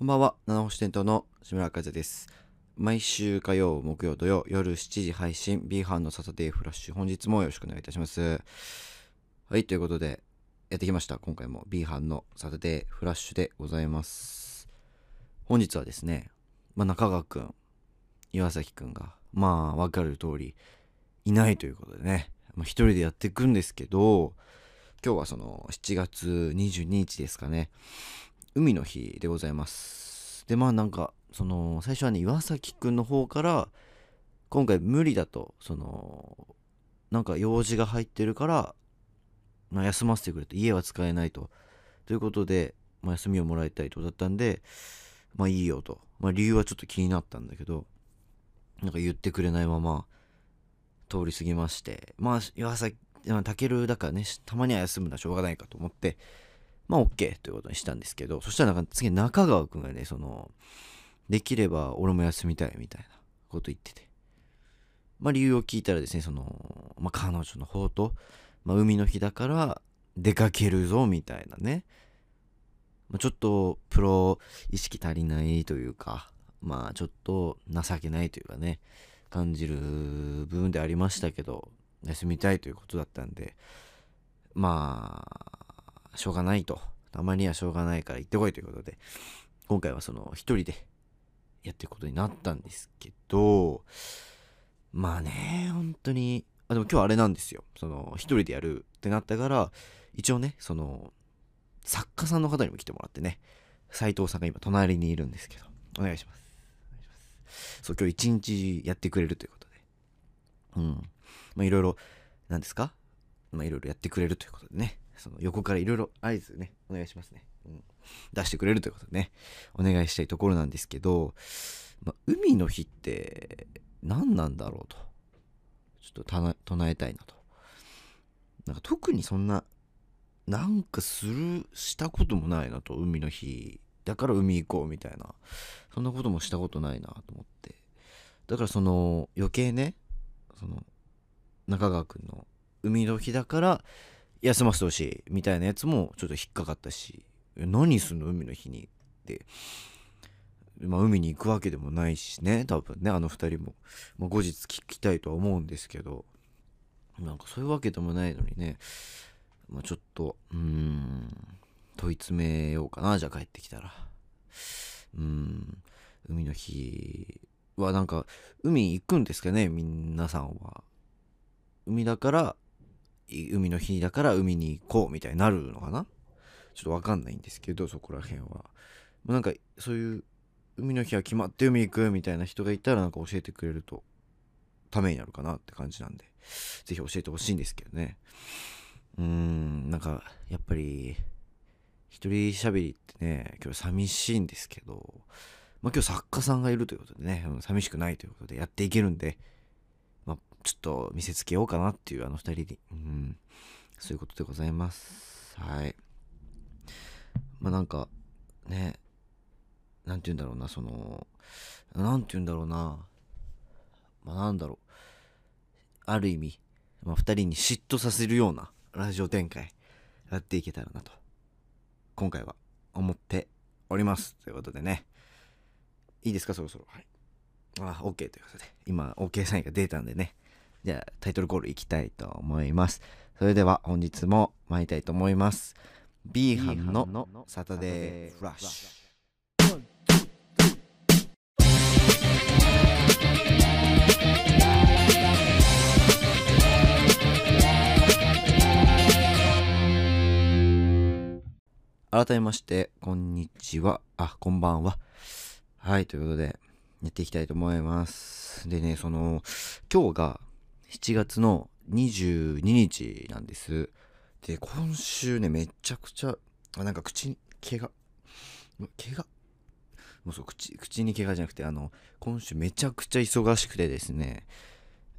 こんばんは、七星店頭の志村和也です。毎週火曜、木曜、土曜、夜7時配信、B 班のサタデーフラッシュ、本日もよろしくお願いいたします。はい、ということで、やってきました。今回も B 班のサタデーフラッシュでございます。本日はですね、まあ、中川くん、岩崎くんが、まあ、わかる通り、いないということでね、まあ、一人でやっていくんですけど、今日はその7月22日ですかね、海の日でございます。で、まあなんか、その、最初はね、岩崎くんの方から、今回無理だと、その、なんか用事が入ってるから、まあ、休ませてくれと、家は使えないと。ということで、まあ、休みをもらいたいとだったんで、まあいいよと。まあ理由はちょっと気になったんだけど、なんか言ってくれないまま、通り過ぎまして、まあ、岩崎、たけるだからね、たまには休むのはしょうがないかと思って、まあ OK ということにしたんですけど、そしたらなんか次中川くんがね、その、できれば俺も休みたいみたいなこと言ってて。まあ理由を聞いたらですね、その、まあ彼女の方と、まあ海の日だから出かけるぞみたいなね。まあ、ちょっとプロ意識足りないというか、まあちょっと情けないというかね、感じる部分でありましたけど、休みたいということだったんで、まあ、しょうがないと。たまにはしょうがないから行ってこいということで、今回はその一人でやっていくことになったんですけど、まあね、本当に、あ、でも今日あれなんですよ。その一人でやるってなったから、一応ね、その、作家さんの方にも来てもらってね、斉藤さんが今隣にいるんですけど、お願いします。お願いしますそう、今日一日やってくれるということで。うん。まあいろいろ、なんですか？まあいろいろやってくれるということでね。その横からいろいろ合図ね、お願いしますね。うん。出してくれるということでね、お願いしたいところなんですけど、ま、海の日って何なんだろうと。ちょっと唱えたいなと。なんか特にそんな、なんかする、したこともないなと、海の日。だから海行こうみたいな。そんなこともしたことないなと思って。だからその、余計ね、その、中川くんの海の日だから休ませてほしいみたいなやつもちょっと引っかかったし、何すんの海の日にって。まあ海に行くわけでもないしね、多分ね、あの二人も。まあ後日聞きたいとは思うんですけど、なんかそういうわけでもないのにね、まあちょっと、うーん、問い詰めようかな、じゃあ帰ってきたら。うん、海の日はなんか、海行くんですかね、皆さんは。海だから、海の日だから海に行こうみたいになるのかな？ちょっとわかんないんですけど、そこら辺は。なんか、そういう、海の日は決まって海行くみたいな人がいたらなんか教えてくれると、ためになるかなって感じなんで、ぜひ教えてほしいんですけどね。うーん、なんか、やっぱり、一人喋りってね、今日寂しいんですけど、まあ今日作家さんがいるということでね、うん寂しくないということでやっていけるんで、ちょっと見せつけようかなっていうあの二人に、うん、そういうことでございます。はい。まあなんか、ね、なんて言うんだろうな、その、なんて言うんだろうな、まあなんだろう、ある意味、まあ二人に嫉妬させるようなラジオ展開やっていけたらなと、今回は思っております。ということでね、いいですか、そろそろ。はい。あ、OK ということで、今、OK サインが出たんでね、じゃあタイトルコールいきたいと思います。それでは本日も参りたいと思います。B 班のサタデーフラッシュ。改めまして、こんにちは。あ、こんばんは。はい、ということで、やっていきたいと思います。でね、その、今日が7月の22日なんです。で、今週ね、めちゃくちゃ、なんか口に毛が、うわ毛が、もうそう、口、口に毛がじゃなくて、あの、今週めちゃくちゃ忙しくてですね、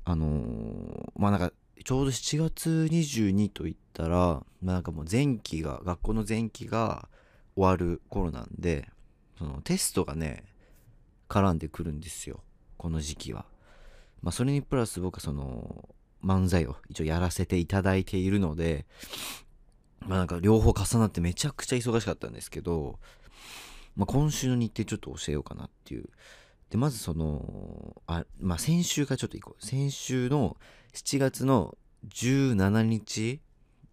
あのーまあなんか、ちょうど7月22と言ったら、まあなんかもう前期が、学校の前期が終わる頃なんで、そのテストがね、絡んでくるんですよ。この時期は。まあそれにプラス僕はその、漫才を一応やらせていただいているので、まあなんか両方重なってめちゃくちゃ忙しかったんですけど、まあ、今週の日程ちょっと教えようかなっていう。でまずそのあまあ先週からちょっと行こう。先週の7月の17日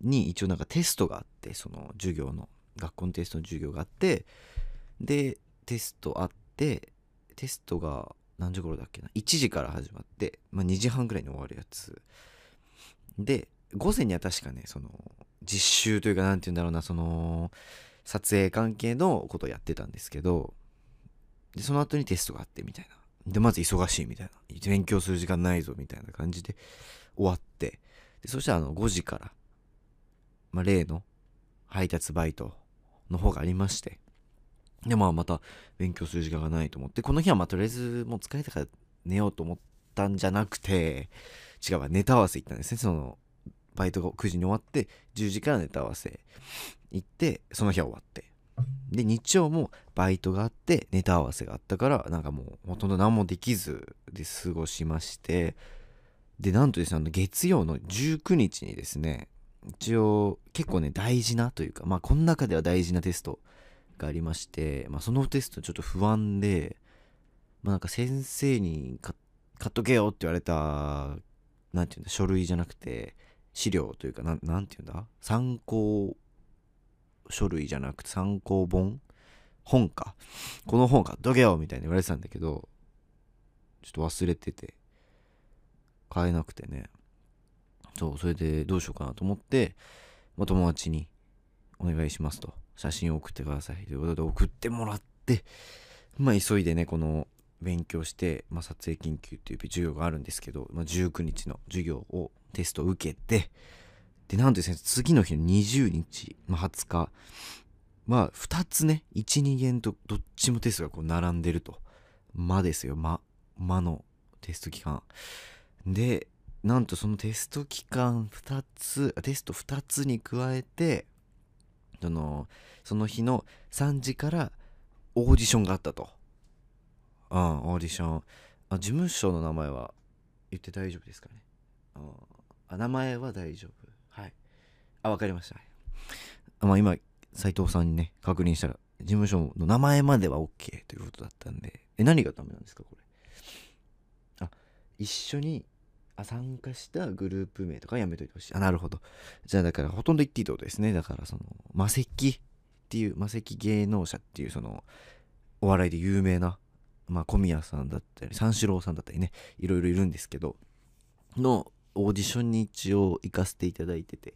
に一応なんかテストがあってその授業の学校のテストの授業があってでテストあってテストが何時頃だっけな？1時から始まって、まあ、2時半ぐらいに終わるやつ。で午前には確かねその実習というか何て言うんだろうなその撮影関係のことをやってたんですけどでその後にテストがあってみたいな。でまず忙しいみたいな。勉強する時間ないぞみたいな感じで終わって。でそしたらあの5時から、まあ、例の配達バイトの方がありまして。でまあまた勉強する時間がないと思ってこの日はまあとりあえずもう疲れたから寝ようと思ったんじゃなくて違うわネタ合わせ行ったんですね。そのバイトが9時に終わって10時からネタ合わせ行ってその日は終わって。で日曜もバイトがあってネタ合わせがあったからなんかもうほとんど何もできずで過ごしまして。でなんとですねあの月曜の19日にですね一応結構ね大事なというかまあこの中では大事なテストがありまして、まあ、そのテストちょっと不安でまあなんか先生に買っとけよって言われた何て言うんだ書類じゃなくて資料というか何て言うんだ参考書類じゃなくて参考本？本か。この本買っとけよみたいに言われてたんだけど、ちょっと忘れてて、買えなくてね。そう、それでどうしようかなと思って、まあ、友達にお願いしますと。写真を送ってくださいということで送ってもらって、まあ急いでね、この勉強して、まあ、撮影研究っていう授業があるんですけど、まあ、19日の授業をテストを受けて、で、なんとですね、次の日の20日、まあ、20日、まあ、2つね、1、2限とどっちもテストがこう並んでると。まですよ、ま、まのテスト期間。で、なんとそのテスト期間2つ、テスト2つに加えて、その、その日の3時からオーディションがあったと。うん、オーディション。あ、事務所の名前は言って大丈夫ですかね。あ、名前は大丈夫。はいあ、わかりました。まあ今、斉藤さんにね、確認したら、事務所の名前までは OK ということだったんで、え、何がダメなんですか、これ？あ、一緒に、あ、参加したグループ名とかやめといてほしい。あ、なるほど。じゃあだから、ほとんど言っていいってことですね。だから、その、魔石っていう、魔石芸能者っていう、その、お笑いで有名な、まあ、小宮さんだったり、三四郎さんだったりね、いろいろいるんですけど、のオーディションに一応行かせていただいてて、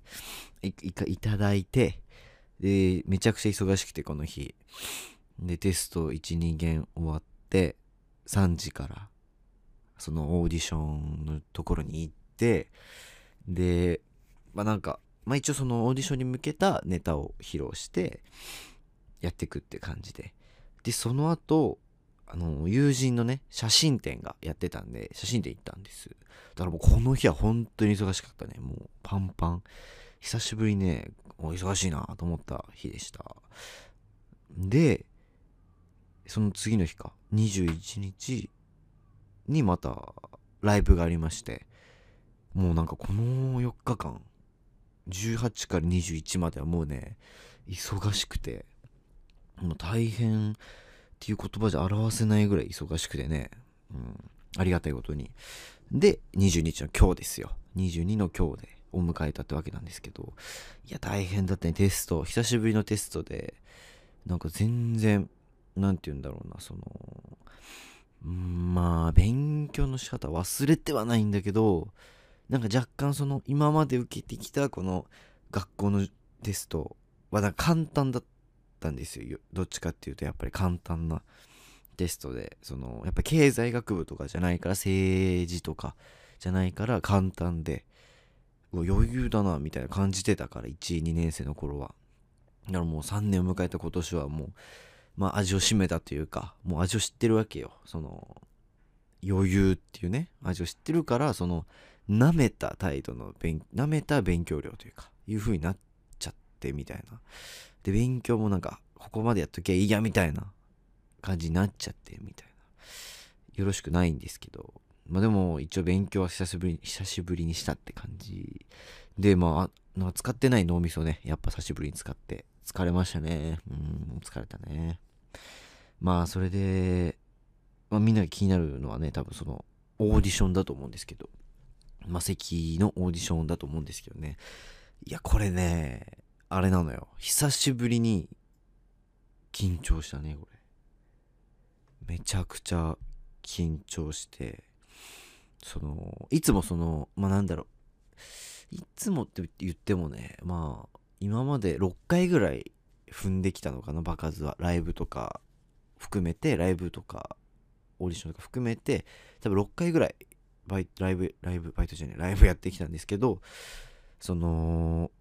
いいただいて、で、めちゃくちゃ忙しくてこの日。で、テスト1、2限終わって、3時からそのオーディションのところに行って、で、まあなんか、まあ一応そのオーディションに向けたネタを披露してやっていくって感じで。で、その後、あの、友人のね、写真展がやってたんで、写真展行ったんです。だからもうこの日は本当に忙しかったね。もうパンパン。久しぶりね、お忙しいなと思った日でした。で、その次の日か、21日にまたライブがありまして、もうなんかこの4日間、18から21まではもうね、忙しくて、もう大変っていう言葉じゃ表せないぐらい忙しくてね、うん、ありがたいことに。で、22日の今日ですよ。22の今日でお迎えたってわけなんですけど、いや、大変だったね、テスト。久しぶりのテストで、なんか全然、なんて言うんだろうな、その、まあ、勉強の仕方忘れてはないんだけど、なんか若干その、今まで受けてきたこの学校のテストはなんか簡単だったんですよ。どっちかっていうとやっぱり簡単なテストでそのやっぱ経済学部とかじゃないから政治とかじゃないから簡単で余裕だなみたいな感じてたから12年生の頃は。だからもう3年を迎えた今年はもうまあ味を占めたというかもう味を知ってるわけよその余裕っていうね味を知ってるからその舐めた態度の勉舐めた勉強量というかいう風になっちゃってみたいなで、勉強もなんか、ここまでやっときゃいいや、みたいな感じになっちゃって、みたいな。よろしくないんですけど。まあでも、一応勉強は久しぶりに、久しぶりにしたって感じ。で、まあ、使ってない脳みそね、やっぱ久しぶりに使って、疲れましたね。うん、疲れたね。まあそれで、まあ、みんなが気になるのはね多分そのオーディションだと思うんですけど。魔石のオーディションだと思うんですけどね。いやこれねあれなのよ。久しぶりに緊張したねこれ。めちゃくちゃ緊張して。そのいつもそのまあなんだろう。いつもって言ってもねまあ今まで6回ぐらい踏んできたのかな場数は。ライブとか含めてライブとかオーディションとか含めて多分6回ぐらいバイライブライブバイトじゃないライブやってきたんですけどその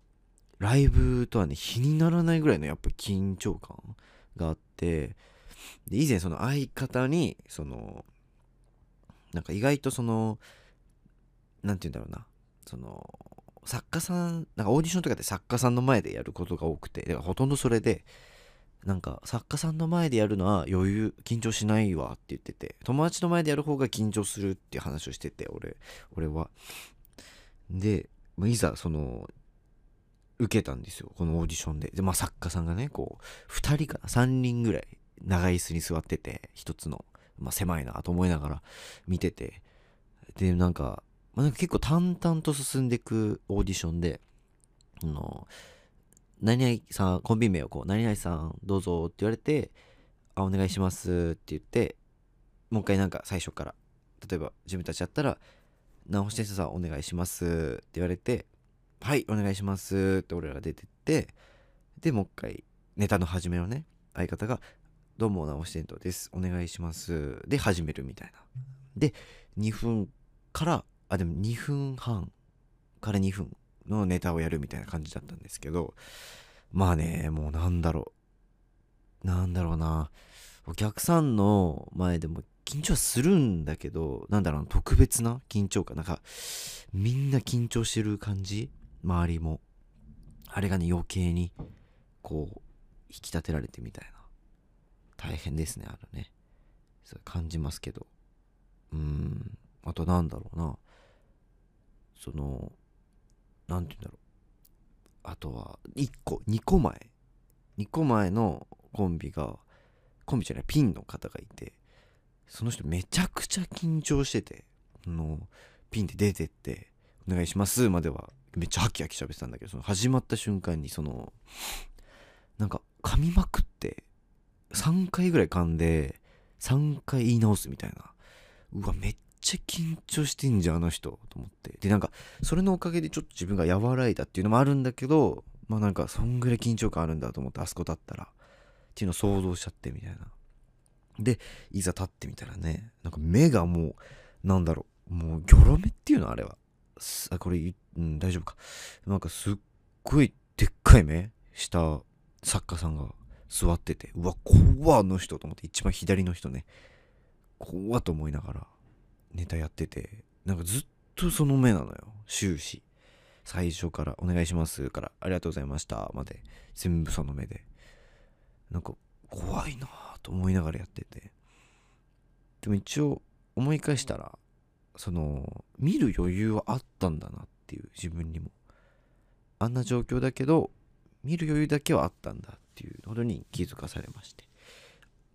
ライブとはね比にならないぐらいのやっぱ緊張感があってで以前その相方にそのなんか意外とその何て言うんだろうなその作家さんなんかオーディションとかで作家さんの前でやることが多くてだからほとんどそれでなんか作家さんの前でやるのは余裕緊張しないわって言ってて友達の前でやる方が緊張するっていう話をしてて俺俺は。でいざその受けたんですよこのオーディションで。でまあ作家さんがねこう2人かな3人ぐらい長い椅子に座ってて一つの、まあ、狭いなと思いながら見てて。でなんか,、まあ、なんか結構淡々と進んでいくオーディションであの何々さん、コンビ名をこう、何々さん、どうぞって言われて、あ、お願いしますって言って、もう一回なんか最初から、例えば自分たちだったら、直し先生さんお願いしますって言われて、はい、お願いしますって俺らが出てって、で、もう一回、ネタの始めをね、相方が、どうも、直しテントです。お願いします。で、始めるみたいな。で、2分から、あ、でも2分半から2分のネタをやるみたいな感じだったんですけど、まあね、もうなんだろう。なんだろうな。お客さんの前でも緊張はするんだけど、なんだろう特別な緊張感。なんか、みんな緊張してる感じ？周りも。あれがね、余計に、こう、引き立てられてみたいな。大変ですね、あるね。それ感じますけど。うーん。あとなんだろうな。その、何て言うんだろう。あとは1個2個前。2個前のコンビがコンビじゃないピンの方がいてその人めちゃくちゃ緊張しててのピンで出てって「お願いします」まではめっちゃハキハキ喋ってたんだけどその始まった瞬間にそのなんか噛みまくって3回ぐらい噛んで3回言い直すみたいな。うわめっちゃ緊張してんじゃんあの人と思って。でなんかそれのおかげでちょっと自分が和らいだっていうのもあるんだけどまあなんかそんぐらい緊張感あるんだと思ってあそこ立ったら。っていうのを想像しちゃってみたいな。でいざ立ってみたらねなんか目がもうなんだろう。もうギョロ目っていうのあれは。あこれ、うん、大丈夫か。なんかすっごいでっかい目した作家さんが座っててうわ怖あの人と思って。一番左の人ね。怖と思いながら。ネタやっててなんかずっとその目なのよ。終始。最初から「お願いします」から「ありがとうございました」まで。全部その目で。なんか怖いなと思いながらやってて。でも一応思い返したらその見る余裕はあったんだなっていう自分にも。あんな状況だけど見る余裕だけはあったんだっていうことに気づかされまして。っ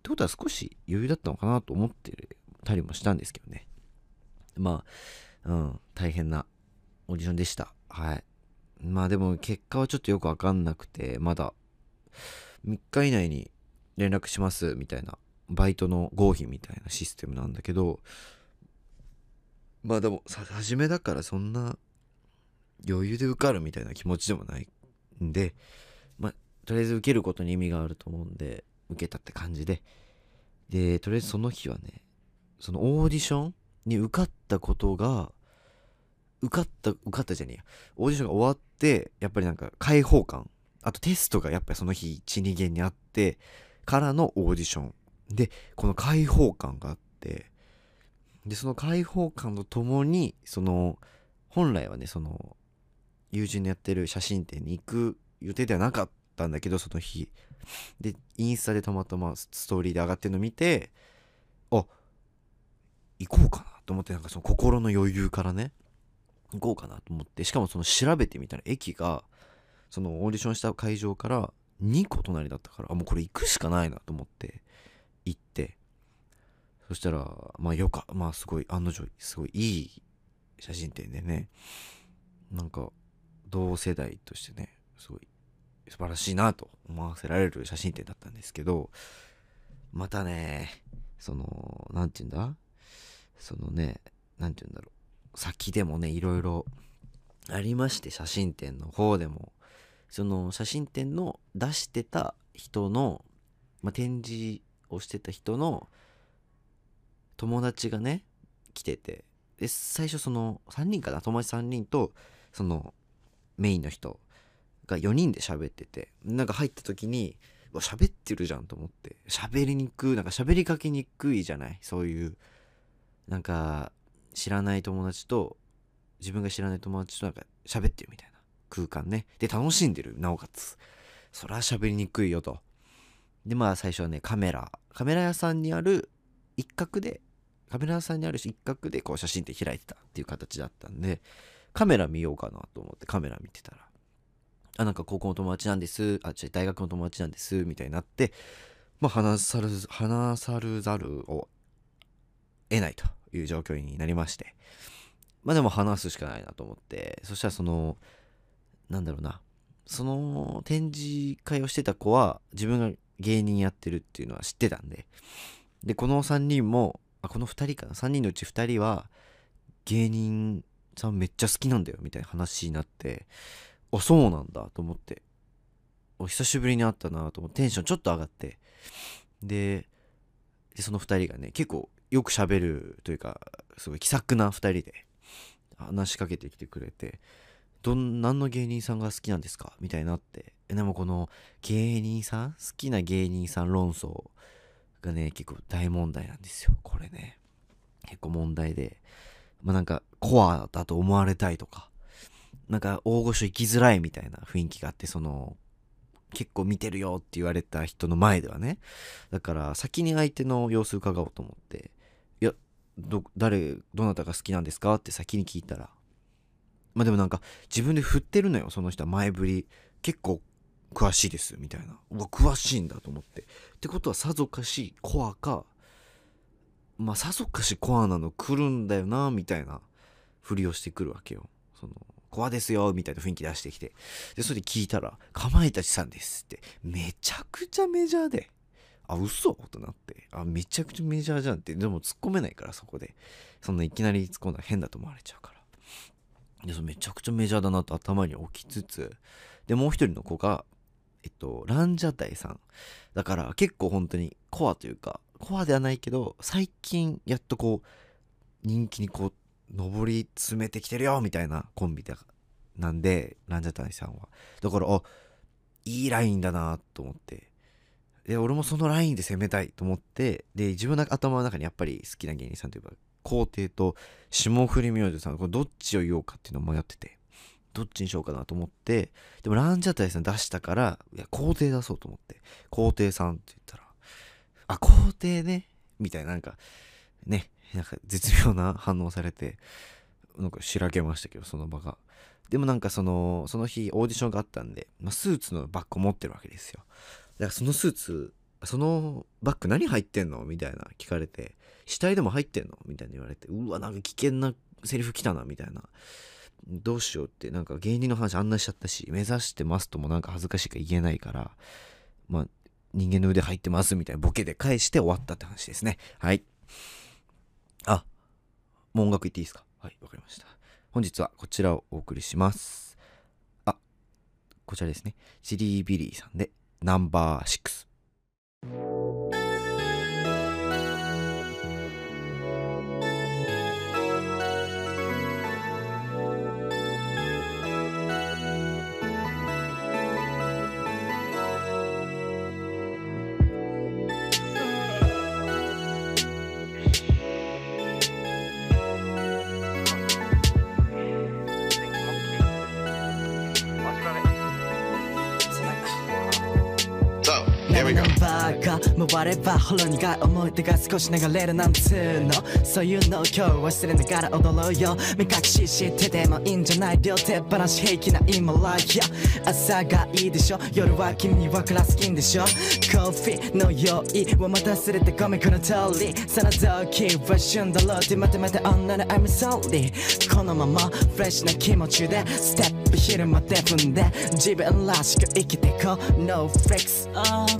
てことは少し余裕だったのかなと思ってたりもしたんですけどね。まあ、うん、大変なオーディションでした。はい。まあでも結果はちょっとよくわかんなくて、まだ3日以内に連絡しますみたいな、バイトの合否みたいなシステムなんだけど、まあでも、初めだからそんな余裕で受かるみたいな気持ちでもないんで、まあ、とりあえず受けることに意味があると思うんで、受けたって感じで、で、とりあえずその日はね、そのオーディションに受かったことが、受かった、受かったじゃねえや。オーディションが終わって、やっぱりなんか解放感。あとテストがやっぱりその日、1、2限にあって、からのオーディション。で、この解放感があって、で、その解放感とともに、その、本来はね、その、友人のやってる写真展に行く予定ではなかったんだけど、その日。で、インスタでたまたまストーリーで上がってるの見て、あ、行こうかなと思ってなんかその心の余裕からね行こうかなと思ってしかもその調べてみたら駅がそのオーディションした会場から2個隣だったからあもうこれ行くしかないなと思って行ってそしたらまあよかまあすごい案の定すごいいい写真展でねなんか同世代としてねすごい素晴らしいなと思わせられる写真展だったんですけどまたねその何て言うんだ？そのね何て言うんだろう。先でもねいろいろありまして写真展の方でも。その写真展の出してた人の、まあ、展示をしてた人の友達がね来てて。で最初その3人かな？友達3人とそのメインの人が4人で喋ってて。なんか入った時に喋ってるじゃんと思って。喋りにくいなんか喋りかけにくいじゃない？そういうなんか知らない友達と自分が知らない友達となんか喋ってるみたいな。空間ね。で楽しんでる。なおかつ。そりゃ喋りにくいよと。でまあ最初はねカメラ。カメラ屋さんにある一角でカメラ屋さんにある一角でこう写真って開いてたっていう形だったんでカメラ見ようかなと思ってカメラ見てたら。あなんか高校の友達なんです。あ違う大学の友達なんです。みたいになってまあ話さる話さるざるを得ないと。いう状況になりまして。まあでも話すしかないなと思って。そしたらそのなんだろうな。その展示会をしてた子は自分が芸人やってるっていうのは知ってたんで。でこの3人もあこの2人かな。3人のうち2人は芸人さんめっちゃ好きなんだよみたいな話になって。あそうなんだと思って。お久しぶりに会ったなと思って。テンションちょっと上がって。でその2人がね結構よく喋るというかすごい気さくな2人で話しかけてきてくれてどん何の芸人さんが好きなんですか？みたいになってでもこの芸人さん好きな芸人さん論争がね結構大問題なんですよ。これね。結構問題で。まあなんかコアだと思われたいとかなんか大御所行きづらいみたいな雰囲気があってその結構見てるよって言われた人の前ではね。だから先に相手の様子伺おうと思ってど誰どなたが好きなんですか？って先に聞いたら。まあでもなんか自分で振ってるのよその人は。前振り結構詳しいですみたいな。うわ詳しいんだと思って。ってことはさぞかしコアかまあさぞかしコアなの来るんだよなみたいな。ふりをしてくるわけよ。そのコアですよみたいな雰囲気出してきて。でそれで聞いたら「かまいたちさんです」って。めちゃくちゃメジャーで。あ嘘？となって。あめちゃくちゃメジャーじゃんって。でも突っ込めないからそこで。そんないきなり突っ込んだら変だと思われちゃうから。でそめちゃくちゃメジャーだなと頭に置きつつ。でもう一人の子がえっとランジャタイさん。だから結構本当にコアというかコアではないけど最近やっとこう人気にこう上り詰めてきてるよみたいなコンビだなんでランジャタイさんは。だからあいいラインだなと思って。で俺もそのラインで攻めたいと思ってで自分の頭の中にやっぱり好きな芸人さんといえば皇帝と霜降り明星さんこれどっちを言おうかっていうのを迷っててどっちにしようかなと思ってでもランジャタイさん出したからいや皇帝出そうと思って皇帝さんって言ったらあ皇帝ねみたいななんかねなんか絶妙な反応されてなんかしらけましたけどその場が。でもなんかそのその日オーディションがあったんで、まあ、スーツのバッグを持ってるわけですよ。だからそのスーツそのバッグ何入ってんの？みたいな聞かれて。死体でも入ってんの？みたいに言われて。うわなんか危険なセリフ来たなみたいな。どうしようって。なんか芸人の話あんなしちゃったし目指してますともなんか恥ずかしいか言えないからまあ人間の腕入ってますみたいな。ボケで返して終わったって話ですね。はい。あもう音楽言っていいですか？はいわかりました。本日はこちらをお送りします。あこちらですね。チリービリーさんでナンバー6バーが回ればほろ苦い思い出が少し流れるなんつうの。そういうのを今日忘れながら踊ろうよ。目隠ししててもいいんじゃない両手放し平気な今 like yeah 朝がいいでしょ。夜は君にはクラス金でしょ。コーヒーの用意を待たせれてごめんこの通り。その時は旬だろうって待て待て女の I'm sorry このままフレッシュな気持ちで。ステップ昼まで踏んで。自分らしく生きてこう。No flex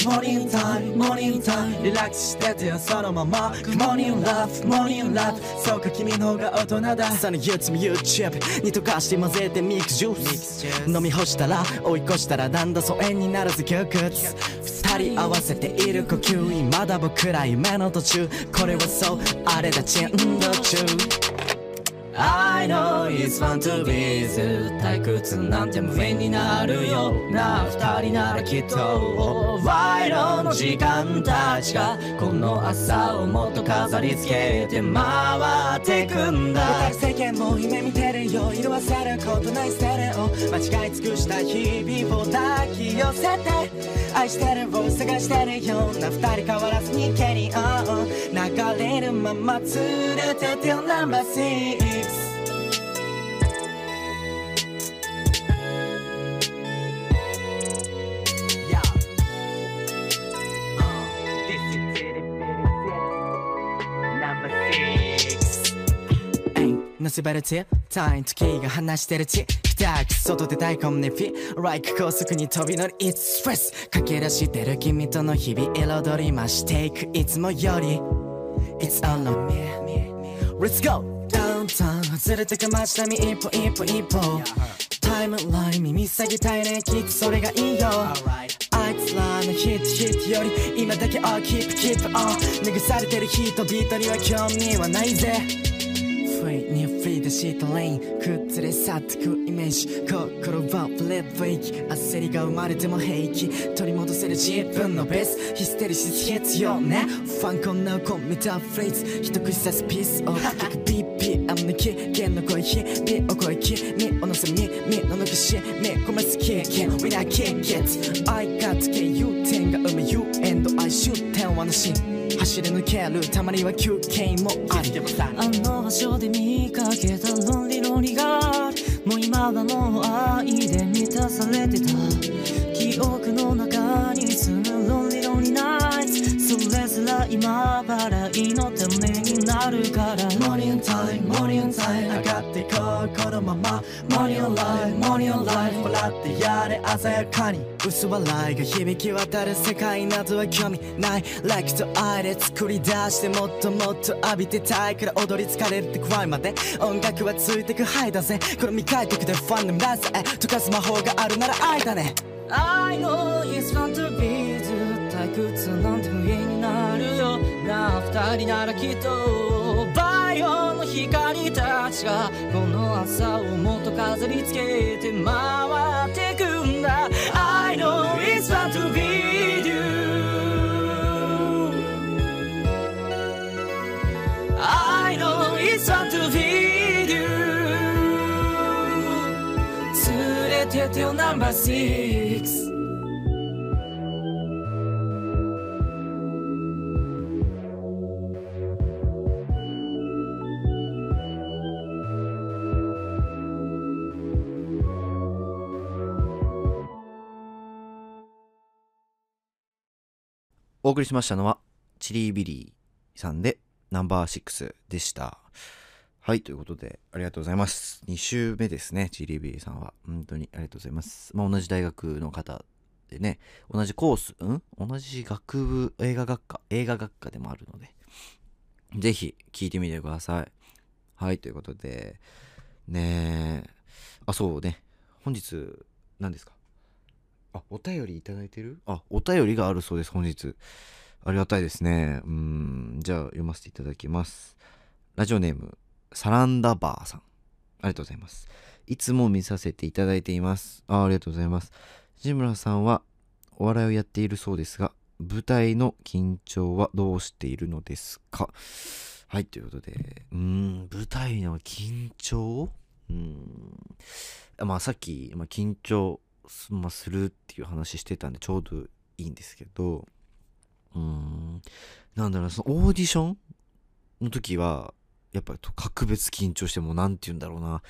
morning time morning time リラックスしててよそのまま。Good morning love. Morning love. そうか君の方が大人だ。その YouTube YouTube に溶かして混ぜてミックスジュース。飲み干したら追い越したらだんだん疎遠にならず窮屈二人合わせている呼吸。まだ僕ら夢の途中。これはそうあれだ珍道中 I know it's fun to be 退屈なんて無縁になるよ。な二人ならきっとワイドの時間たちがこの朝をもっと飾り付けて回ってくんだ。世間も夢見てるよ色あせることないステレオ間違い尽くした日々を抱き寄せて。愛してるを探してるような二人変わらずにケリオン流れるまま連れててよナのせばれて単位時が話してるち北く外で大根ねフィ Like 高速に飛び乗り It's stress 駆け出してる君との日々彩り増していく。いつもより。It's all on me. Let's go! ダウンタウン外れてく街並み一歩一歩一歩。タイムライン耳下げたいねきっとそれがいいよ。あいつらのヒットヒットより今だけ I'll keep keep on 拭されてる人々には興味はないぜ。不意にフリーでしたレイン崩れ去ってくイメージ。心はブレッド息焦りが生まれても平気。取り戻せる自分のベース。ヒステリシス必要ね。ファンコンな込めたフレーズ。一口刺すピースを。聞く BPM の危険の声。日々を超え君を乗せ。みみの抜きし。み込めす経験 We not kick it I got KU 点が生む。You and I shoot 点はなし走り抜けるたまには休憩もありあの場所で見かけたロンリロリがもう今はもう愛で満たされてた。記憶の中に詰めら今払いのためになるから。Morning time, morning time 上がっていこうこのまま。Morning life, morning life 笑ってやれ鮮やかに。薄笑いが響き渡る世界などは興味ない。Like と愛で作り出してもっともっと浴びてたいから踊り疲れるってくらいまで。音楽はついてくハイだぜ。この未開拓でファンの村さえ溶かす魔法があるなら愛だね。I know it's fun to be ずっくつなんて無家になるよ。な二人ならきっとバイオの光たちがこの朝をもっと飾りつけて回ってくんだ。I know it's fun to be with you. I know it's fun to be with you. 連れてってよ No.6 お送りしましたのは、チリービリーさんでナンバー6でした。はい、ということで、ありがとうございます。2週目ですね、チリービリーさんは。本当にありがとうございます。まあ、同じ大学の方でね、同じコース、ん？同じ学部、映画学科、映画学科でもあるので、ぜひ聞いてみてください。はい、ということで、ねえ、あ、そうね、本日、何ですか？あ、お便りいただいてる？あ、お便りがあるそうです、本日。ありがたいですね。うん、じゃあ読ませていただきます。ラジオネーム、サランダバーさん。ありがとうございます。いつも見させていただいています。あありがとうございます。志村さんはお笑いをやっているそうですが、舞台の緊張はどうしているのですか？はい、ということで、うん、舞台の緊張？うん、まあさっき、まあ、緊張,、まあ、するっていう話してたんでちょうどいいんですけどうーん。なんだろうそのオーディションの時はやっぱり格別緊張してもうなんて言うんだろうな。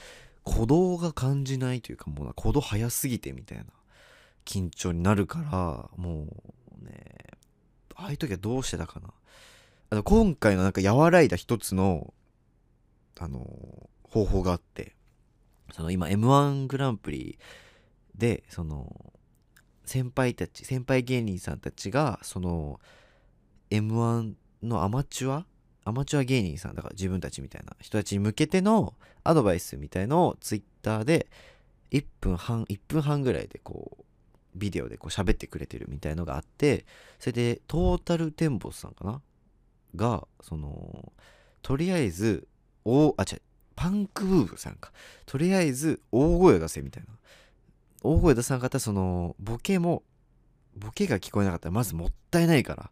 鼓動が感じないというかもうな鼓動早すぎてみたいな緊張になるからもうねああいう時はどうしてたかな。あの今回のなんか和らいだ一つのあの方法があってその今 m 1グランプリでその先輩たち先輩芸人さんたちがその m 1のアマチュアアマチュア芸人さんだから自分たちみたいな人たちに向けてのアドバイスみたいのをツイッターで1分半1分半ぐらいでこうビデオでこう喋ってくれてるみたいのがあってそれでトータルテンボスさんかな？がそのとりあえずおあ違うパンクブーブさんか。とりあえず大声出せみたいな。大声出さなかったそのボケもボケが聞こえなかったらまずもったいないから。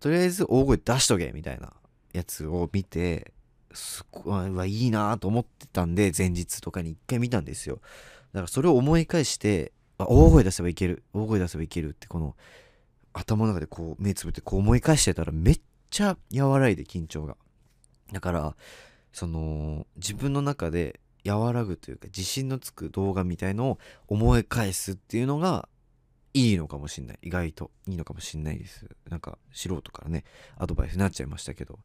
とりあえず大声出しとけみたいなやつを見てすごいわいいなと思ってたんで前日とかに一回見たんですよ。だからそれを思い返してあ大声出せばいける大声出せばいけるってこの頭の中でこう目つぶってこう思い返してたらめっちゃ和らいで緊張が。だからその自分の中で和らぐというか自信のつく動画みたいのを思い返すっていうのがいいのかもしんない。意外といいのかもしんないです。なんか素人からねアドバイスになっちゃいましたけど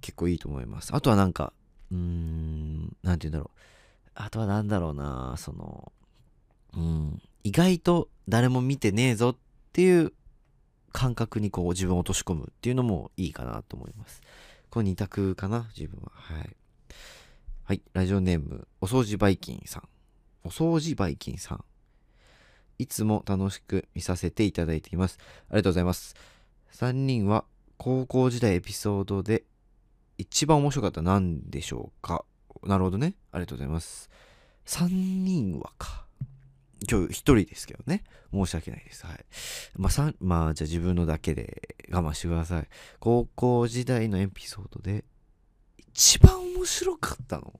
結構いいと思います。あとはなんかうーん何て言うんだろう。あとは何だろうなそのうん意外と誰も見てねえぞっていう感覚にこう自分を落とし込むっていうのもいいかなと思います。この2択かな自分は。はい。はいラジオネームお掃除バイキンさんお掃除バイキンさんいつも楽しく見させていただいていますありがとうございます3人は高校時代エピソードで一番面白かった何でしょうかなるほどねありがとうございます3人はか今日一人ですけどね。申し訳ないです。はい。まあ、まあ、じゃあ自分のだけで我慢してください。高校時代のエピソードで、一番面白かったの？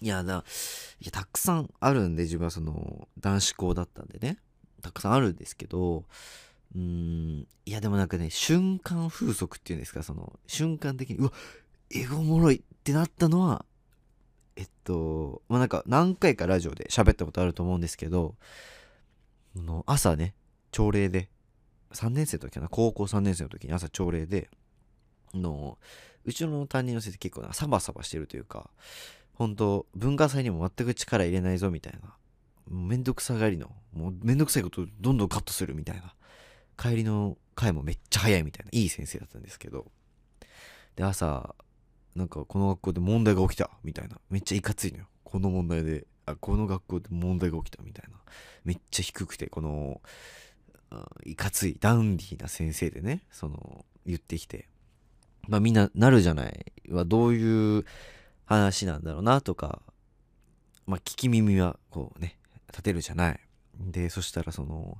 いや、だ、いや、たくさんあるんで、自分はその、男子校だったんでね。たくさんあるんですけど、うん、いや、でもなんかね、瞬間風速っていうんですか、その、瞬間的に、うわ、英語おもろいってなったのは、えっと、まあ、なんか何回かラジオで喋ったことあると思うんですけど、の朝ね、朝礼で、3年生の時かな、高校3年生の時に朝朝礼で、の、うちの担任の先生結構なサバサバしてるというか、本当文化祭にも全く力入れないぞみたいな、めんどくさがりの、もうめんどくさいことどんどんカットするみたいな、帰りの回もめっちゃ早いみたいな、いい先生だったんですけど、で、朝、なんかこの学校で問題が起きたみたいな。めっちゃいかついのよ。この問題で。あこの学校で問題が起きたみたいな。めっちゃ低くてこのいかついダウンディーな先生でねその言ってきて。まあみんななるじゃないはどういう話なんだろうなとかまあ聞き耳はこうね立てるじゃない。でそしたらその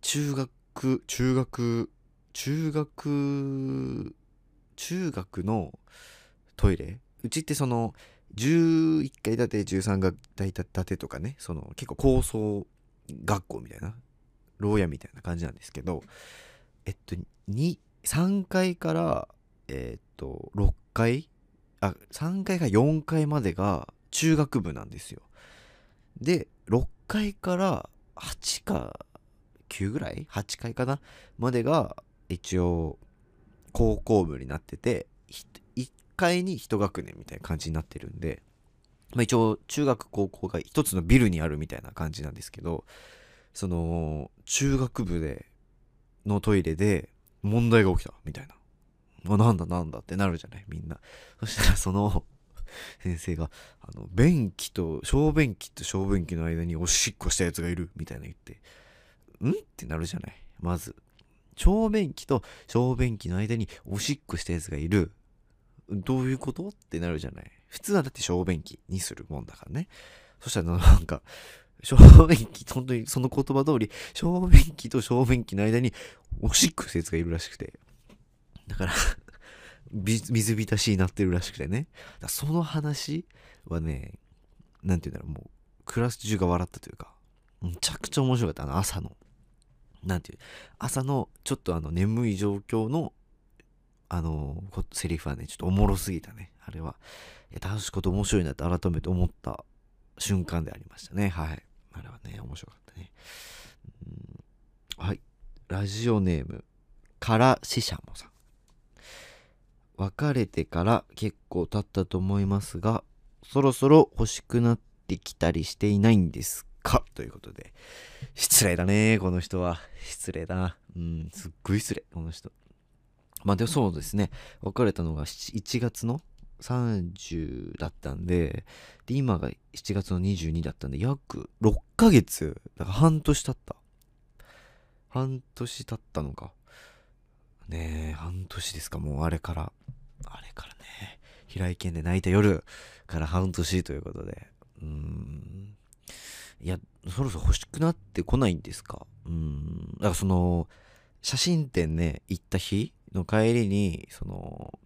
中学中学中学中学のトイレ？うちってその11階建て13階建てとかねその結構高層学校みたいな牢屋みたいな感じなんですけどえっと3階からえっと6階あ3階から4階までが中学部なんですよ。で6階から8か9ぐらい？8階かな？までが一応高校部になってて1階に1学年みたいな感じになってるんで、まあ、一応中学高校が一つのビルにあるみたいな感じなんですけどその中学部でのトイレで問題が起きたみたいな。あ、なんだなんだってなるじゃない？みんな。そしたらその 先生が、あの、便器と、小便器と小便器の間におしっこしたやつがいるみたいな言って、ん？ってなるじゃない？まず。小便器と小便器の間におしっこしたやつがいる。どういうこと？ってなるじゃない？普通はだって小便器にするもんだからね。そしたらなんか、小便器、本当にその言葉通り、小便器と小便器の間におしっこしたやつがいるらしくて。だから 水浸しになってるらしくてね。その話はね、なんて言うんだろう、もう、クラス中が笑ったというか、むちゃくちゃ面白かった、あの朝の。なんていう朝のちょっとあの眠い状況のあのセリフはねちょっとおもろすぎたねあれはいや楽しいこと面白いなって改めて思った瞬間でありましたねはいあれはね面白かったね。はい。ラジオネームからししゃもさん。別れてから結構経ったと思いますがそろそろ欲しくなってきたりしていないんですか？ということで。失礼だねこの人は。失礼だ。なうんすっごい失礼この人。まあでもそうですね。別れたのが1月の30だったんでで今が7月の22だったんで約6ヶ月だから半年経った。半年経ったのか。ねえ半年ですかもうあれから。あれからね。平井堅で泣いた夜から半年ということで。うーん。いやそろそろ欲しくなってこないんですか？うん。だからその写真展ね行った日の帰りにその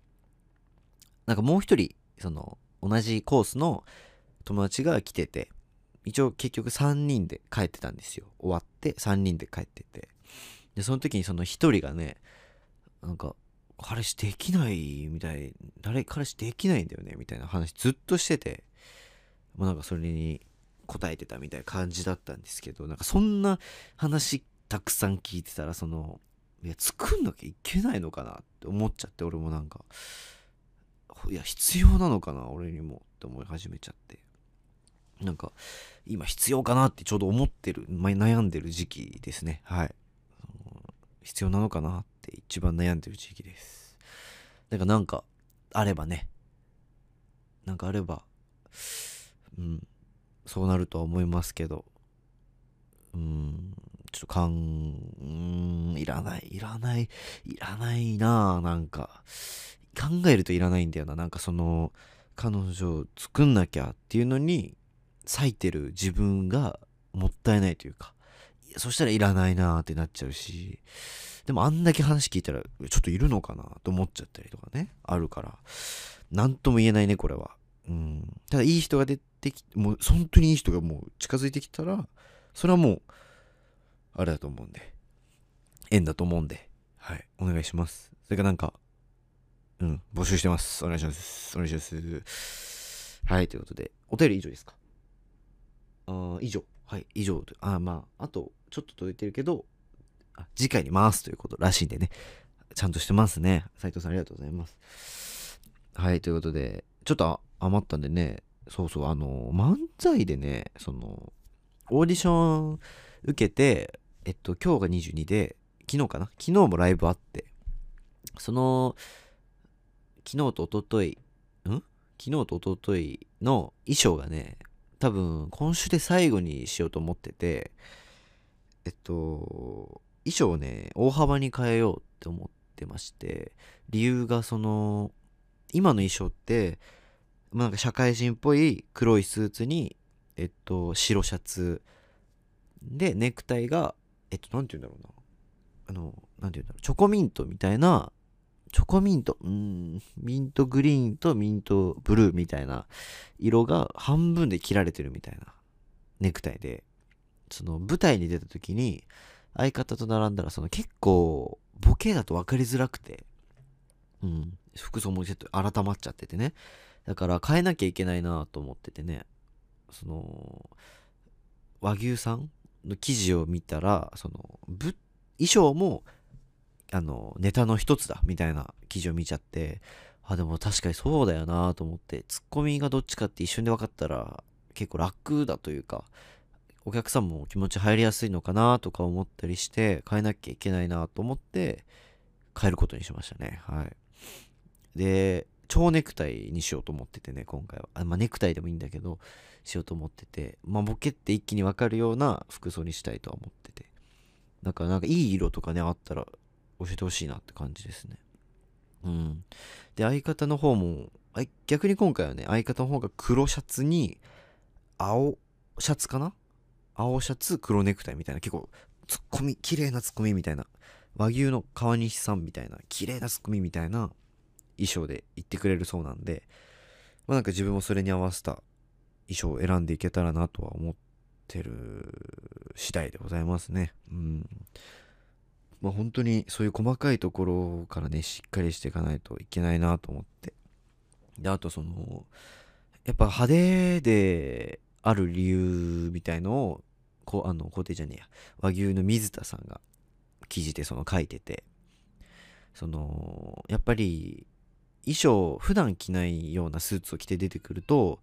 なんかもう一人その同じコースの友達が来てて一応結局3人で帰ってたんですよ。終わって3人で帰ってて。でその時にその一人がねなんか彼氏できないみたい誰彼氏できないんだよねみたいな話ずっとしててもうなんかそれに答えてたみたいな感じだったんですけどなんかそんな話たくさん聞いてたらそのいや作んなきゃいけないのかなって思っちゃって俺もなんか。いや必要なのかな俺にもって思い始めちゃって。なんか今必要かなってちょうど思ってる、悩んでる時期ですね。はい。必要なのかなって一番悩んでる時期です。だからなんかあればね。なんかあればうんそうなるとは思いますけど。うんちょっとかんうんいらないいらないいらないなあなんか。考えるといらないんだよな。なんかその彼女を作んなきゃっていうのに割いてる自分がもったいないというか。そしたらいらないなーってなっちゃうし。でもあんだけ話聞いたらちょっといるのかなと思っちゃったりとかね。あるから。何とも言えないねこれは。うん。ただいい人が出てきもう本当にいい人がもう近づいてきたらそれはもうあれだと思うんで。縁だと思うんで。はい。お願いします。それかなんかうん。募集してます。お願いします。お願いします。はいということで。お便り以上ですか？あー以上。はい以上。とあまああとちょっと届いてるけど次回に回すということらしいんでね。ちゃんとしてますね。斉藤さんありがとうございます。はいということでちょっと余ったんでね。そうそうあの漫才でねそのオーディション受けてえっと今日が22で昨日かな？昨日もライブあってその昨日と一昨日ん？昨日と一昨日の衣装がね多分今週で最後にしようと思っててえっと衣装をね大幅に変えようって思ってまして理由がその今の衣装ってまあなんか社会人っぽい黒いスーツにえっと白シャツでネクタイがえっとなんて言うんだろうな。あのなんて言うんだろう。チョコミントみたいなチョコミント。うん。ミントグリーンとミントブルーみたいな。色が半分で切られてるみたいな。ネクタイで。その舞台に出た時に相方と並んだらその結構ボケだと分かりづらくて。うん。服装もちょっと改まっちゃっててね。だから変えなきゃいけないなと思っててね。その和牛さんの記事を見たらそのぶ衣装もあのネタの一つだみたいな記事を見ちゃってあでも確かにそうだよなと思ってツッコミがどっちかって一瞬で分かったら結構楽だというかお客さんも気持ち入りやすいのかなとか思ったりして変えなきゃいけないなと思って変えることにしましたね。はい。で蝶ネクタイにしようと思っててね今回は。あ、まあ、ネクタイでもいいんだけどしようと思っててまあボケって一気に分かるような服装にしたいとは思ってて。だからなんかいい色とかねあったら教えてほしいなって感じですね。うん。で相方の方も逆に今回はね相方の方が黒シャツに青シャツかな？青シャツ黒ネクタイみたいな結構ツッコミ綺麗なツッコミみたいな和牛の川西さんみたいな綺麗なツッコミみたいな衣装で言ってくれるそうなんでまあなんか自分もそれに合わせた衣装を選んでいけたらなとは思ってる次第でございますね。うん。まあ本当にそういう細かいところからねしっかりしていかないといけないなと思って。であとそのやっぱ派手である理由みたいのをこうあの皇帝じゃねえや。和牛の水田さんが記事でその書いてて。そのやっぱり衣装普段着ないようなスーツを着て出てくると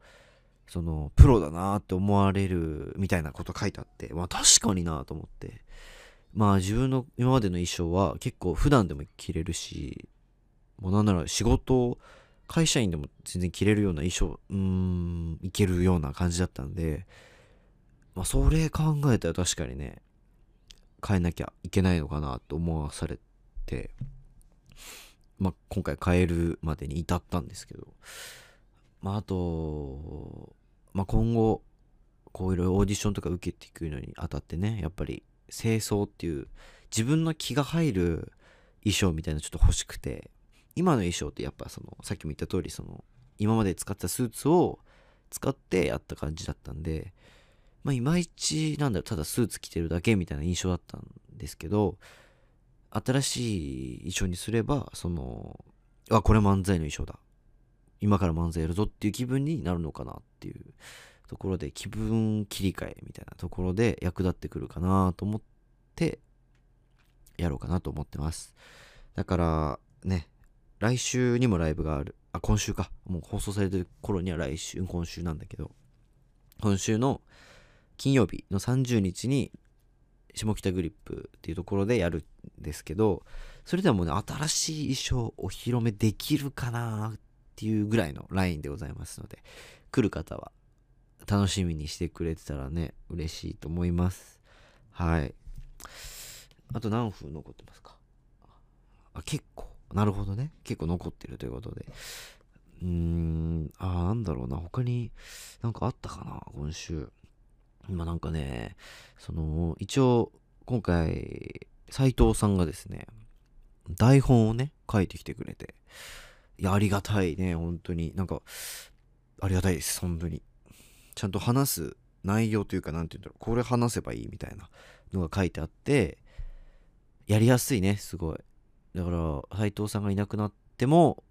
そのプロだなって思われるみたいなこと書いてあって。まあ確かになと思って。まあ自分の今までの衣装は結構普段でも着れるしもうなんなら仕事会社員でも全然着れるような衣装うーんいけるような感じだったんでまあそれ考えたら確かにね変えなきゃいけないのかなと思わされてまあ今回変えるまでに至ったんですけどまああとまあ今後こういろいろオーディションとか受けていくのにあたってねやっぱり清掃っていう自分の気が入る衣装みたいなちょっと欲しくて今の衣装ってやっぱそのさっきも言った通りその今まで使ったスーツを使ってやった感じだったんでまあいまいちなんだろただスーツ着てるだけみたいな印象だったんですけど新しい衣装にすればそのあこれ漫才の衣装だ。今から漫才やるぞっていう気分になるのかなっていうところで気分切り替えみたいなところで役立ってくるかなと思ってやろうかなと思ってます。だからね来週にもライブがある。あ今週か。もう放送されてる頃には来週今週なんだけど。今週の金曜日の30日に下北グリップっていうところでやるんですけどそれではもうね新しい衣装お披露目できるかなっていうぐらいのラインでございますので来る方は楽しみにしてくれてたらね嬉しいと思います。はい。あと何分残ってますか？あ結構。なるほどね。結構残ってるということで。うーん。あーなんだろうな。他になんかあったかな？今週。まあなんかねその一応今回斉藤さんがですね台本をね書いてきてくれて。いやありがたいね。本当に。なんかありがたいです。本当に。ちゃんと話す内容というか何て言うんだろう。これ話せばいいみたいなのが書いてあってやりやすいねすごい。だから斉藤さんがいなくなっても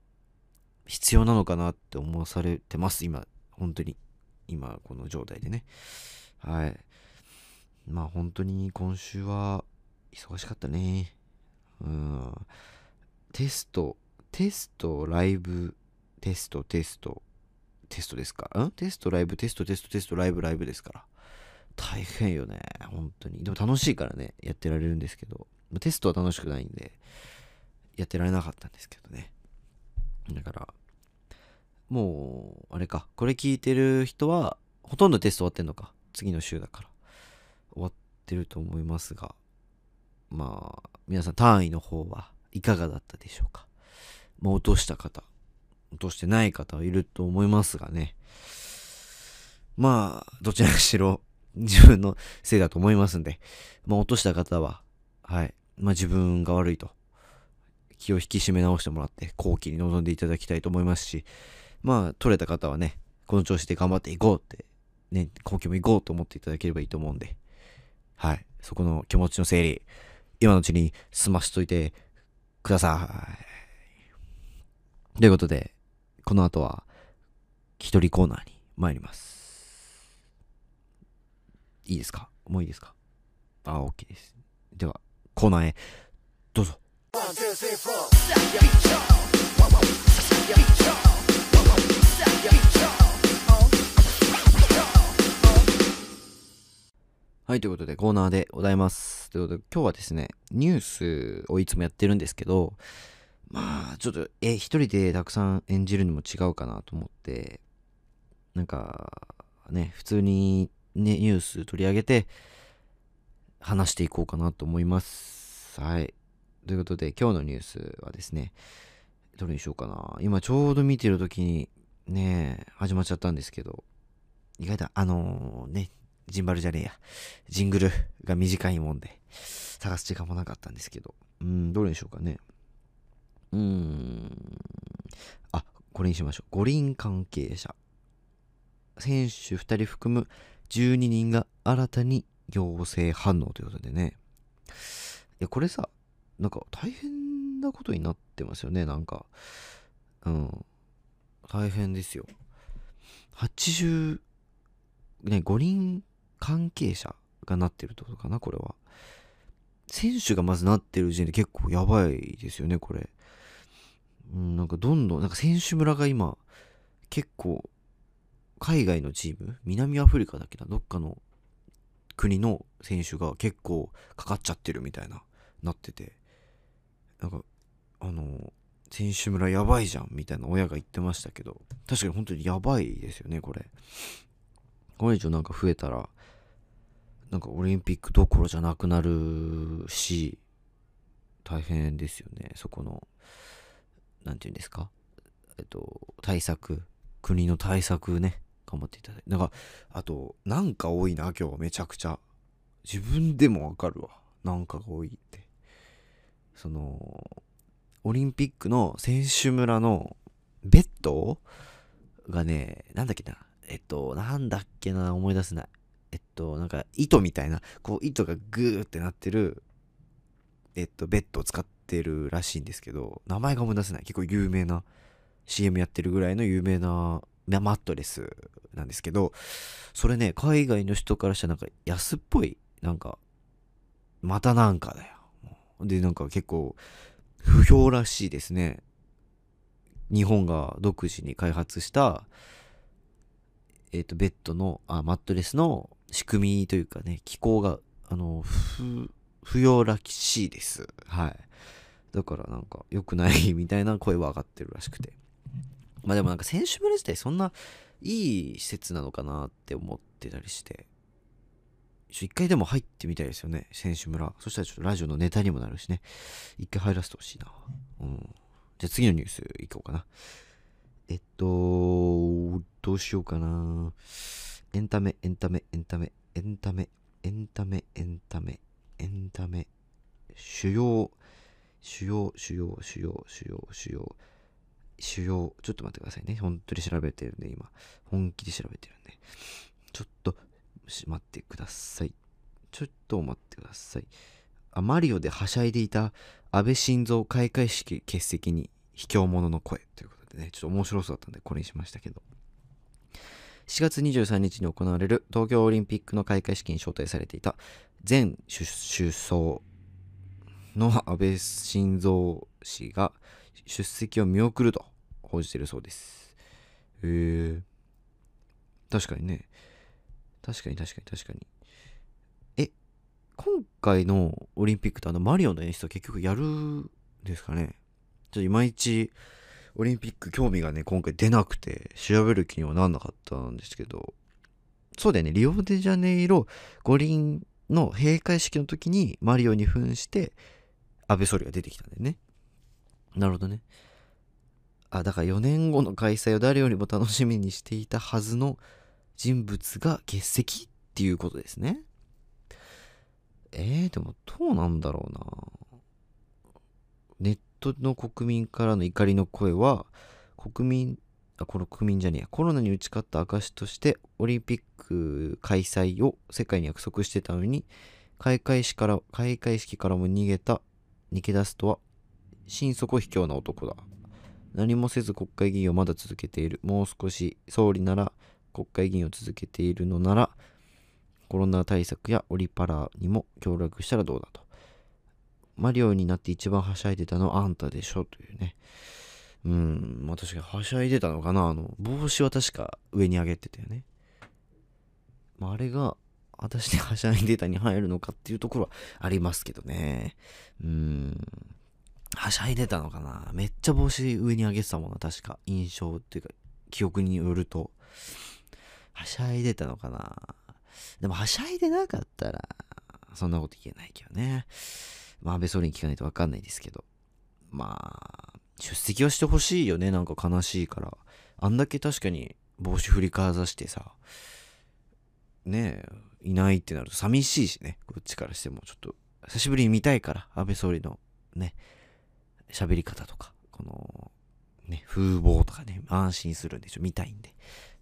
必要なのかなって思わされてます今本当に。今この状態でね。はい。まあ本当に今週は忙しかったね。うん。テストテストライブテストテスト。テストですか？ん？テストライブテストテストテストライブライブですから。大変よね。本当に。でも楽しいからね。やってられるんですけど。テストは楽しくないんでやってられなかったんですけどね。だからもうあれか。これ聞いてる人はほとんどテスト終わってんのか。次の週だから。終わってると思いますが。まあ皆さん単位の方はいかがだったでしょうか？まあ落とした方。落としてない方はいると思いますがね。まあどちらにしろ自分のせいだと思いますんで。まあ落とした方ははい。まあ自分が悪いと。気を引き締め直してもらって後期に臨んでいただきたいと思いますし。まあ取れた方はねこの調子で頑張っていこうってね後期も行こうと思っていただければいいと思うんで。はい。そこの気持ちの整理今のうちに済ましといてください。ということでこの後は一人コーナーに参ります。いいですか？もういいですか？あ OK です。ではコーナーへ。どうぞ。はい、ということでコーナーでございます。ということで今日はですね、ニュースをいつもやってるんですけど、まあ、ちょっと、え、一人でたくさん演じるのも違うかなと思って、なんか、ね、普通に、ね、ニュース取り上げて、話していこうかなと思います。はい。ということで、今日のニュースはですね、どれにしようかな。今ちょうど見てる時に、ね、始まっちゃったんですけど、意外と、あのね、ジンバルじゃねえや。ジングルが短いもんで、探す時間もなかったんですけど。うん、どれにしようかね。うーん。あ、これにしましょう。五輪関係者。選手2人含む12人が新たに陽性反応ということでね。いや、これさ、なんか大変なことになってますよねなんかうん大変ですよ80ね5人関係者がなってるってことかなこれは選手がまずなってる時点で結構やばいですよねこれうんなんかどんどんなんか選手村が今結構海外のチーム南アフリカだけなどっかの国の選手が結構かかっちゃってるみたいななってて。なんかあの選手村やばいじゃんみたいな親が言ってましたけど。確かに本当にやばいですよねこれ。これ以上なんか増えたらなんかオリンピックどころじゃなくなるし大変ですよねそこの。何て言うんですか？えっと対策国の対策ね頑張っていただいて。なんかあとなんか多いな今日めちゃくちゃ。自分でもわかるわ。なんかが多いって。そのオリンピックの選手村のベッドがねなんだっけな。えっとなんだっけな思い出せない。えっとなんか糸みたいなこう糸がグーってなってるえっとベッドを使っててるらしいんですけど名前が思い出せない。結構有名な CM やってるぐらいの有名なマットレスなんですけどそれね海外の人からしたらなんか安っぽいなんかまたなんかだよ。でなんか結構不評らしいですね。日本が独自に開発したえっ、とベッドのあマットレスの仕組みというかね気候があの不不要らしいです。はい。だからなんか良くない みたいな声は上がってるらしくて。まあでもなんか選手村自体そんないい施設なのかなって思ってたりして。一回でも入ってみたいですよね選手村。そしたらちょっとラジオのネタにもなるしね。一回入らせてほしいな。うん。じゃあ次のニュースいこうかな。えっとどうしようかな。エンタメエンタメエンタメ。エンタメエンタメエンタメエンタメ。主要主要主要主要主要主要主要ちょっと待ってくださいね。本当に調べてるんで今。本気で調べてるんで。ちょっと待ってください。ちょっと待ってください。あマリオではしゃいでいた安倍晋三開会式欠席に卑怯者の声ということでね。ちょっと面白そうだったんでこれにしましたけど。4月23日に行われる東京オリンピックの開会式に招待されていた前首相の安倍晋三氏が出席を見送ると報じているそうです。へえ。確かにね。確かに確かに確かに。え、今回のオリンピックってあのマリオの演出は結局やるんですかね？ちょっといまいちオリンピック興味がね、今回出なくて調べる気にはなんなかったんですけど、そうだよね、リオデジャネイロ五輪の閉会式の時にマリオに扮して安倍総理が出てきたんだよね。なるほどね。あ、だから4年後の開催を誰よりも楽しみにしていたはずの人物が欠席っていうことですね。えー、でもどうなんだろうな。ネットの国民からの怒りの声は、国民、あ、この国民じゃねえや、コロナに打ち勝った証として、オリンピック開催を世界に約束してたのに、開会式から、開会式からも逃げた、逃げ出すとは、心底卑怯な男だ。何もせず国会議員をまだ続けている。もう少し総理なら国会議員を続けているのならコロナ対策やオリパラにも協力したらどうだと。マリオになって一番はしゃいでたのはあんたでしょというね。うん、まあ確かにはしゃいでたのかな。あの、帽子は確か上に上げてたよね。まああれが私ではしゃいでたに入るのかっていうところはありますけどね。うん。はしゃいでたのかなめっちゃ帽子上に上げてたもんな、確か。印象っていうか、記憶によると。はしゃいでたのかなでも、はしゃいでなかったら、そんなこと言えないけどね。まあ、安倍総理に聞かないとわかんないですけど。まあ、出席はしてほしいよね。なんか悲しいから。あんだけ確かに帽子振りかざしてさ、ね、いないってなると寂しいしね。こっちからしてもちょっと、久しぶりに見たいから、安倍総理のね、喋り方とか、この、ね、風貌とかね、安心するんでしょ、見たいんで。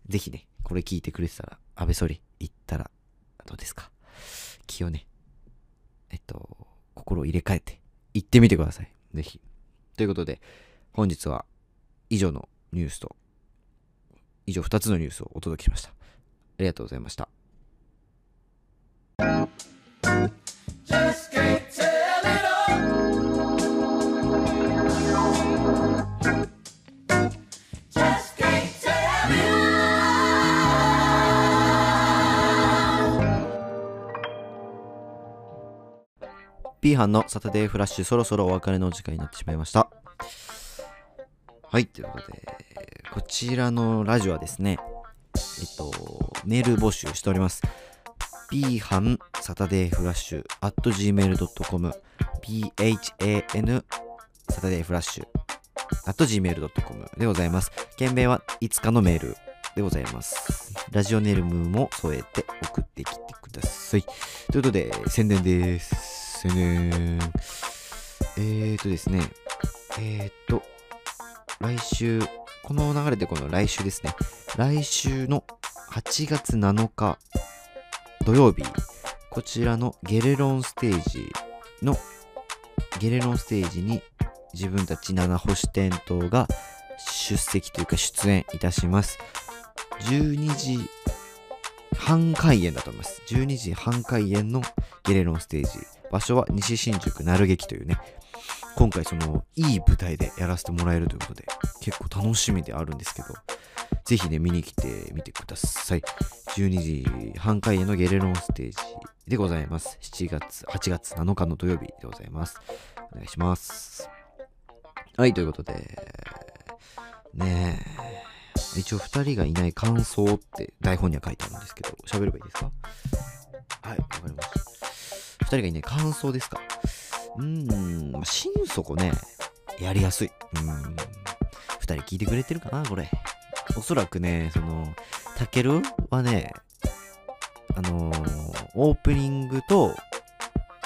ぜひね、これ聞いてくれてたら、安倍総理行ったら、どうですか？気をね、えっと、心を入れ替えて行ってみてください。ぜひ。ということで、本日は以上のニュースと、以上2つのニュースをお届けしました。ありがとうございました。班のサタデーフラッシュそろそろお別れの時間になってしまいました。はい、ということで、こちらのラジオはですね、えっと、メール募集しております。p 班サタデーフラッシュ at gmail.com phan サタデーフラッシュ at gmail.com でございます。件名はいつかのメールでございます。ラジオネームも添えて送ってきてください。ということで、宣伝です。宣伝。えーとですね、えーと、来週、この流れでこの来週ですね、来週の8月7日土曜日、こちらのゲレロンステージの、ゲレロンステージに自分たち七星テントが出席というか出演いたします。12時半開演だと思います。12時半開演のゲレロンステージ。場所は西新宿なる劇というね、今回そのいい舞台でやらせてもらえるということで、結構楽しみであるんですけど、ぜひね、見に来てみてください。12時半開演のゲレロンステージでございます。7月、8月7日の土曜日でございます。お願いします。はい、ということで、ねえ、一応2人がいない感想って台本には書いてあるんですけど、喋ればいいですか？はい、わかりました。2人がいない感想ですか？うーん、まあ心底ね、やりやすい。うん、2人聞いてくれてるかな、これ。おそらくね、その、たけるはね、あのーオープニングと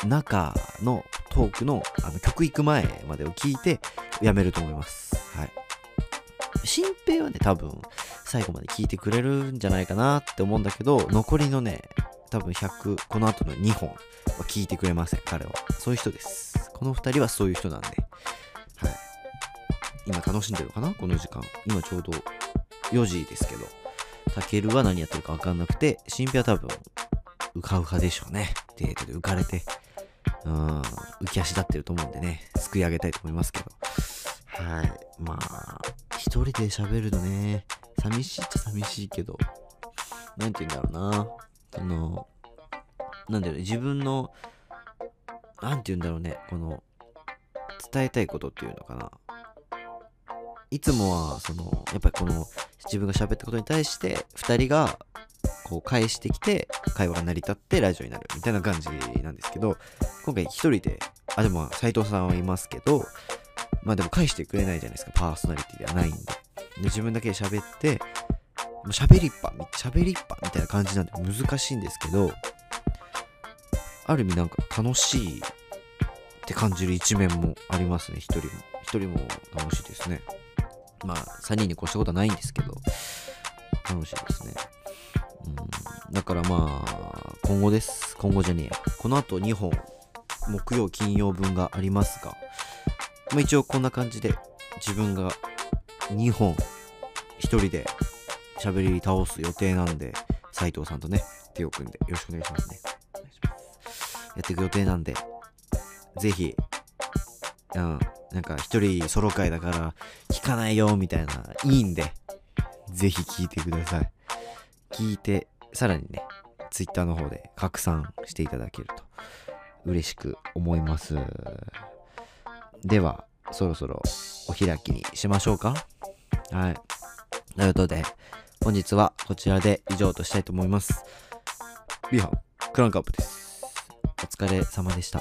中のトークのあの曲行く前までを聞いてやめると思います。はい。新平はね、多分最後まで聞いてくれるんじゃないかなって思うんだけど、残りのね、多分100、この後の2本は聞いてくれません、彼は。そういう人です。この2人はそういう人なんで。はい。今楽しんでるかな？この時間。今ちょうど4時ですけど。たけるは何やってるか分かんなくて、新平は多分、うかうかでしょうね。デートで浮かれて、うん、浮き足立ってると思うんでね、すくい上げたいと思いますけど。はい。まあ、一人で喋るのね、寂しいっちゃ寂しいけど、なんて言うんだろうな。その、なんだろう、自分の、なんて言うんだろうね、この、伝えたいことっていうのかな。いつもは、その、やっぱりこの、自分が喋ったことに対して、二人が、こう返してきて、会話が成り立ってラジオになるみたいな感じなんですけど、今回一人で、あ、でも斉藤さんはいますけど、まあでも返してくれないじゃないですか、パーソナリティではないんで。で自分だけで喋って、もう喋りっぱ、喋りっぱみたいな感じなんで難しいんですけど、ある意味なんか楽しいって感じる一面もありますね、一人も。一人も楽しいですね。まあ、3人に越したことはないんですけど、楽しいですね。うん、だからまあ、今後です。今後じゃねえや。この後2本、木曜、金曜分がありますが、まあ、一応こんな感じで、自分が2本、一人で喋り倒す予定なんで、斉藤さんとね、手を組んでよろしくお願いしますね。やっていく予定なんで、ぜひ、うん、なんか一人ソロ会だから聞かないよみたいな、いいんで、ぜひ聞いてください。聞いて、さらにね、ツイッターの方で拡散していただけると嬉しく思います。では、そろそろお開きにしましょうか。はい。ということで、本日はこちらで以上としたいと思います。ビハン、クランクアップです。お疲れ様でした。